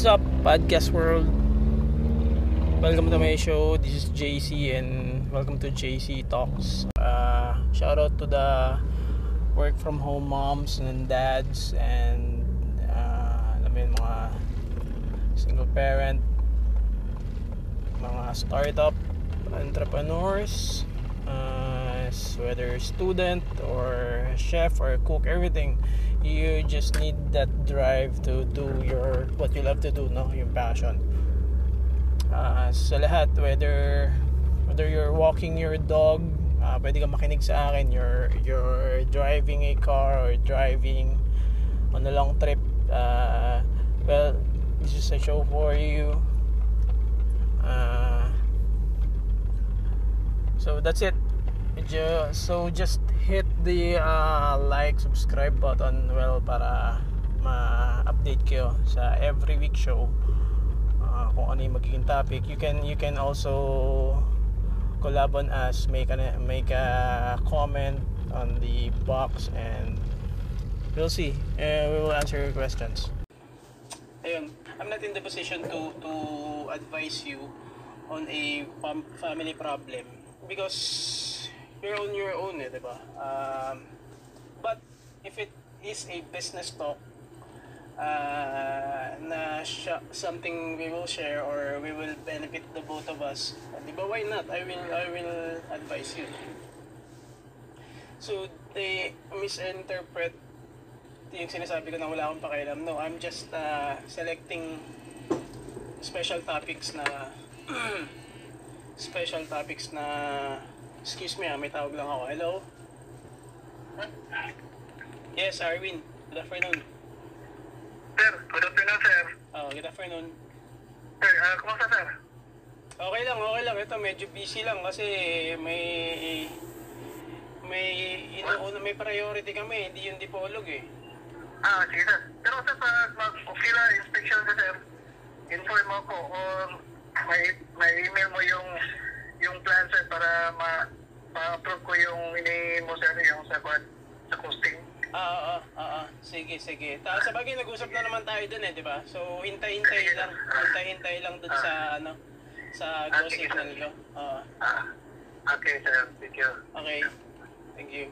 What's up, podcast world? Welcome to my show. This is JC and welcome to JC Talks. Uh, shout out to the work from home moms and dads and uh, alam mga single parent, mga startup entrepreneurs, uh, whether student or chef or cook, everything you just need that drive to do your what you love to do no? Yung passion. Uh, sa lahat whether whether you're walking your dog uh, pwede ka makinig sa akin you're you're driving a car or driving on a long trip uh, well this is a show for you. Uh, so that's it so just hit the uh, like, subscribe button well para ma-update kayo sa every week show uh, kung ano yung magiging topic. You can you can also collab on us, make a, make a comment on the box and we'll see. Uh, we will answer your questions. Ayun, I'm not in the position to to advise you on a fam- family problem because you're on your own eh, di ba? Um, but if it is a business talk uh, na sh- something we will share or we will benefit the both of us, di ba why not? I will I will advise you. So they misinterpret yung sinasabi ko na wala akong pakialam. No, I'm just uh, selecting special topics na special topics na Excuse me ah, may tawag lang ako. Hello? Yes, Arwin. Good afternoon. Sir, good afternoon, sir. Oh, good afternoon. Sir, uh, kumusta, sir? Okay lang, okay lang. Ito, medyo busy lang kasi may may inuuna, may priority kami. Hindi yung dipolog eh. Ah, sige, sir. Pero, sir, pag mag-sila inspection, sir, inform mo ko or may, may email mo yung yung plan sir para ma ma-approve ko yung ini mo sir yung sa sa costing. Ah, ah, ah, ah. Sige, sige. Ta sa bagay nag-usap na naman tayo dun eh, di ba? So, hintay-hintay lang. Hintay-hintay lang dun sa ano sa go signal ko. Ah. Ah, okay sir. Thank you. Okay. Thank you.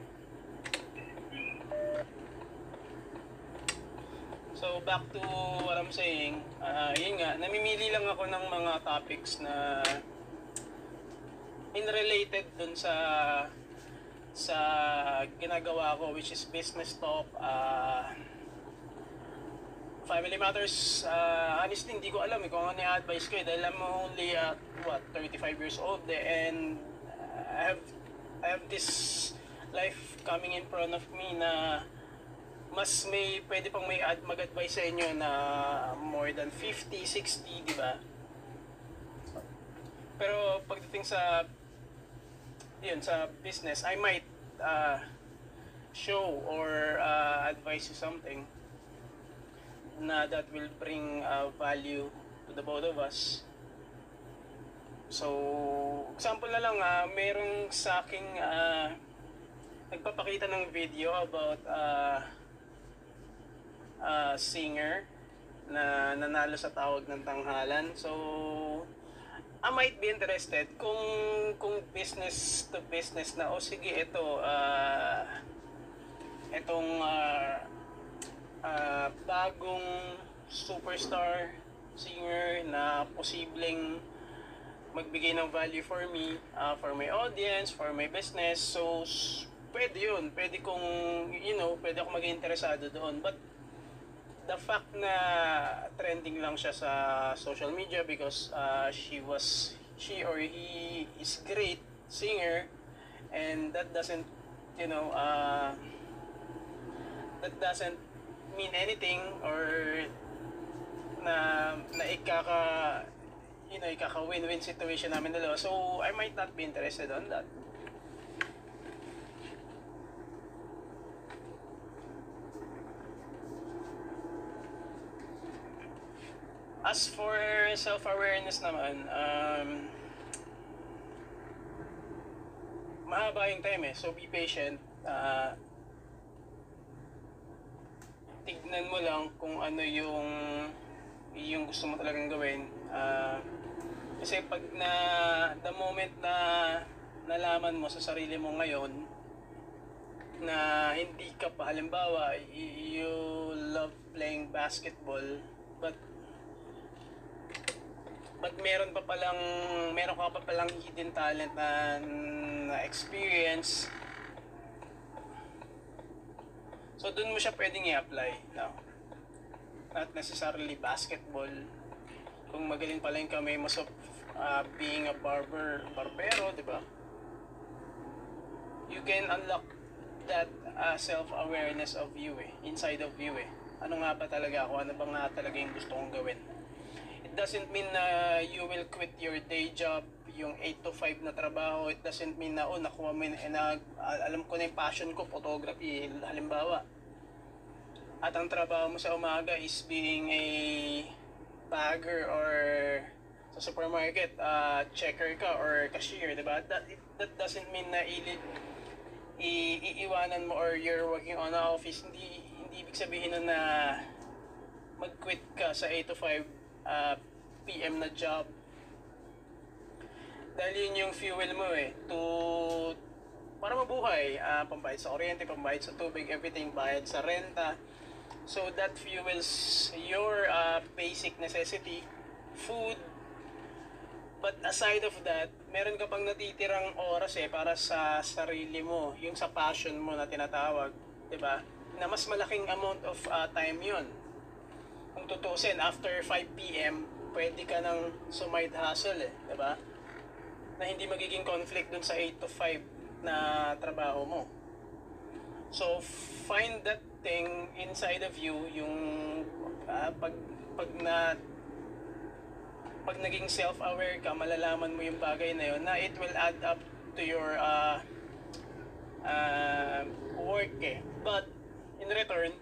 So back to what I'm saying, uh, yun nga, namimili lang ako ng mga topics na in related dun sa sa ginagawa ko which is business talk uh, family matters uh, honestly hindi ko alam eh, kung ano yung advice ko eh dahil I'm only at what 35 years old eh, and I have I have this life coming in front of me na mas may pwede pang may ad, mag-advise sa inyo na more than 50, 60, di ba? Pero pagdating sa yun sa business, I might uh, show or uh, advise you something na that will bring uh, value to the both of us. So, example na lang, uh, merong sa aking uh, nagpapakita ng video about uh, uh, singer na nanalo sa tawag ng tanghalan. So, I might be interested kung kung business to business na o oh, sige ito uh, itong uh, uh, bagong superstar singer na posibleng magbigay ng value for me, uh, for my audience, for my business. So, pwede yun. Pwede kong, you know, pwede ako maging interesado doon. But, the fact na lang siya sa social media because uh, she was she or he is great singer and that doesn't you know uh, that doesn't mean anything or na na ikaka you know ikaka win-win situation namin dalawa. So I might not be interested on that As for self-awareness naman, um, mahaba yung time eh. So be patient. Uh, tignan mo lang kung ano yung yung gusto mo talagang gawin. Ah, kasi pag na, the moment na nalaman mo sa sarili mo ngayon, na hindi ka pa, halimbawa, you love playing basketball, but but meron pa palang meron ka pa palang hidden talent na, na experience. So doon mo siya pwedeng i-apply no? not necessarily basketball. Kung magaling pala yung kamay mo sa uh, being a barber barbero di ba? You can unlock that uh, self-awareness of you eh. Inside of you eh. Ano nga ba talaga ako? Ano bang nga talaga yung gusto kong gawin doesn't mean na you will quit your day job, yung 8 to 5 na trabaho. It doesn't mean na, oh, nakuha mo yun, eh, na, al- alam ko na yung passion ko, photography, halimbawa. At ang trabaho mo sa umaga is being a bagger or sa supermarket, uh, checker ka or cashier, di ba? That, that doesn't mean na ili, i- iiwanan mo or you're working on a office. Hindi, hindi ibig sabihin nun na mag-quit ka sa 8 to 5 uh, PM na job. Dahil yun yung fuel mo eh, to para mabuhay, uh, pambayad sa kuryente, pambayad sa tubig, everything, bayad sa renta. So that fuels your uh, basic necessity, food. But aside of that, meron ka pang natitirang oras eh para sa sarili mo, yung sa passion mo na tinatawag, 'di ba? Na mas malaking amount of uh, time 'yon kung tutusin, after 5 p.m., pwede ka nang sumide hustle eh, di ba? Na hindi magiging conflict dun sa 8 to 5 na trabaho mo. So, find that thing inside of you, yung ah, pag, pag na pag naging self-aware ka, malalaman mo yung bagay na yun, na it will add up to your uh, uh, work eh. But, in return,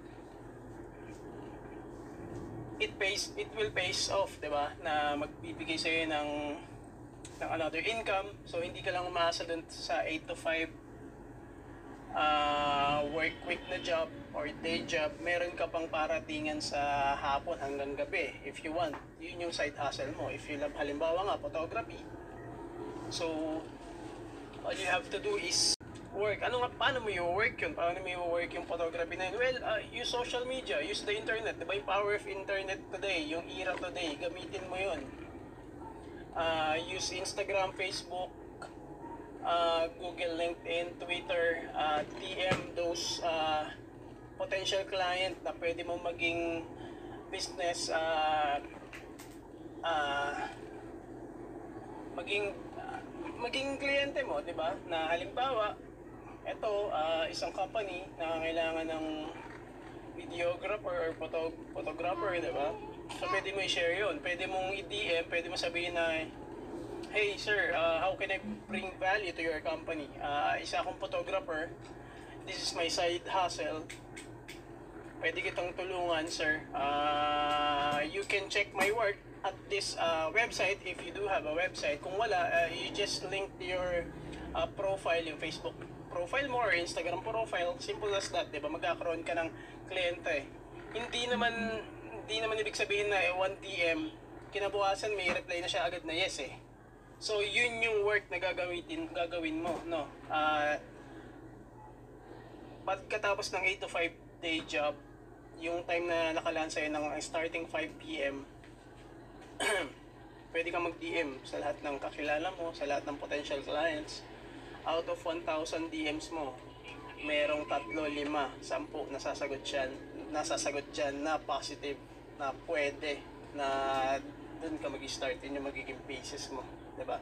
it pays it will pays off, 'di ba? Na magbibigay sa ng ng another income. So hindi ka lang umaasa dun sa 8 to 5 uh, work week na job or day job. Meron ka pang paratingan sa hapon hanggang gabi if you want. Yun yung side hustle mo. If you love halimbawa nga photography. So all you have to do is work. Ano nga, paano mo i-work yun? Paano mo i-work yung photography na yun? Well, uh, use social media, use the internet. Diba yung power of internet today, yung era today, gamitin mo yun. Uh, use Instagram, Facebook, uh, Google, LinkedIn, Twitter, uh, DM those uh, potential client na pwede mo maging business uh, uh, maging maging kliyente mo, 'di ba? Na halimbawa, ito ah, isang company na kailangan ng videographer or photo, photographer, 'di ba? So pwede mo i-share 'yon. Pwede mong i-DM, pwede mo sabihin na Hey sir, uh, how can I bring value to your company? Uh, isa akong photographer. This is my side hustle. Pwede kitang tulungan, sir. Uh, you can check my work at this uh, website if you do have a website. Kung wala, uh, you just link your uh, profile, yung Facebook profile mo or Instagram profile. Simple as that, di ba? Magkakaroon ka ng kliyente. Hindi naman, hindi naman ibig sabihin na eh, 1 DM, kinabukasan may reply na siya agad na yes eh. So, yun yung work na gagawin, gagawin mo, no? Ah, pagkatapos ng 8 to 5 day job, yung time na nakalaan sa'yo ng starting 5 p.m., pwede kang mag-DM sa lahat ng kakilala mo, sa lahat ng potential clients. Out of 1,000 DMs mo, merong tatlo, lima, sampu nasasagot dyan, nasasagot dyan na positive, na pwede, na dun ka mag-start, yun yung magiging basis mo, ba?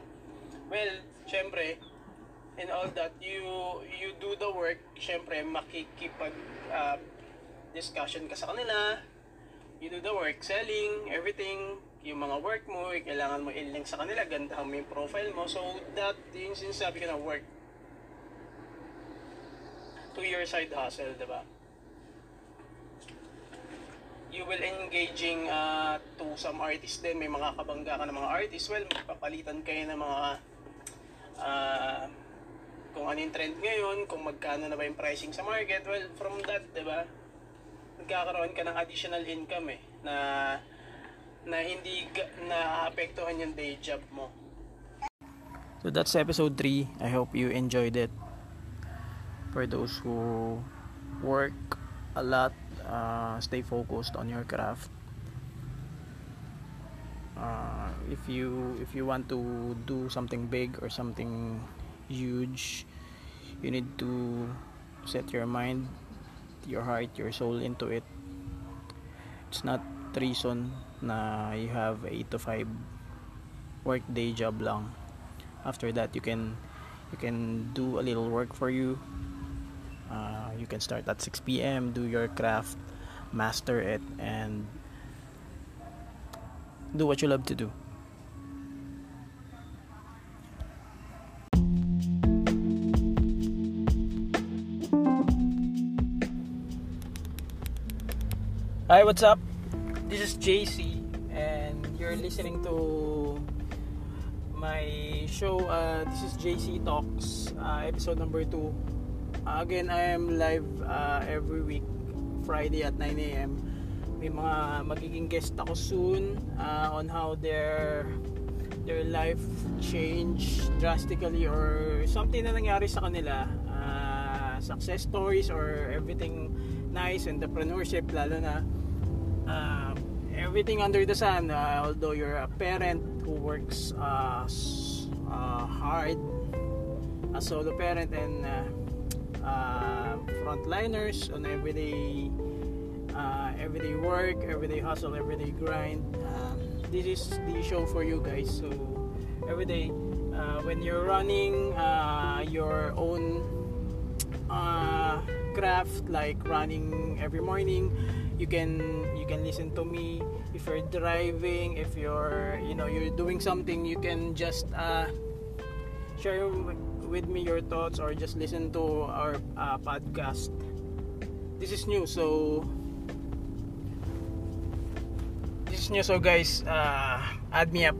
Well, syempre, in all that, you you do the work, syempre, makikipag uh, discussion ka sa kanila, you do the work, selling, everything, yung mga work mo, eh, kailangan mo i-link sa kanila, gandahan mo yung profile mo. So, that, yung sinasabi ko na work to your side hustle, di ba? You will engaging uh, to some artists din, may mga kabangga ka ng mga artists, well, magpapalitan kayo ng mga uh, kung ano yung trend ngayon, kung magkano na ba yung pricing sa market, well, from that, di ba, nagkakaroon ka ng additional income eh, na na hindi naapektuhan yung day job mo. So that's episode 3. I hope you enjoyed it. For those who work a lot, uh, stay focused on your craft. Uh, if you if you want to do something big or something huge, you need to set your mind, your heart, your soul into it. It's not reason na you have 8 to 5 work day job lang after that you can you can do a little work for you uh, you can start at 6 p.m do your craft master it and do what you love to do Hi, what's up? This is JC, and you're listening to my show. Uh, this is JC Talks, uh, episode number 2. Again, I am live uh, every week, Friday at 9 a.m. May mga magiging guest ako soon uh, on how their their life changed drastically or something na nangyari sa kanila. Uh, success stories or everything nice, entrepreneurship lalo na uh, everything under the sun uh, although you're a parent who works uh, uh, hard a solo parent and uh, uh, frontliners on everyday uh, everyday work everyday hustle everyday grind. Uh, this is the show for you guys. So every day uh, when you're running uh, your own uh, craft like running every morning you can you can listen to me. If you're driving if you're you know you're doing something you can just uh, share with me your thoughts or just listen to our uh, podcast. This is new so this is new so guys uh, add me up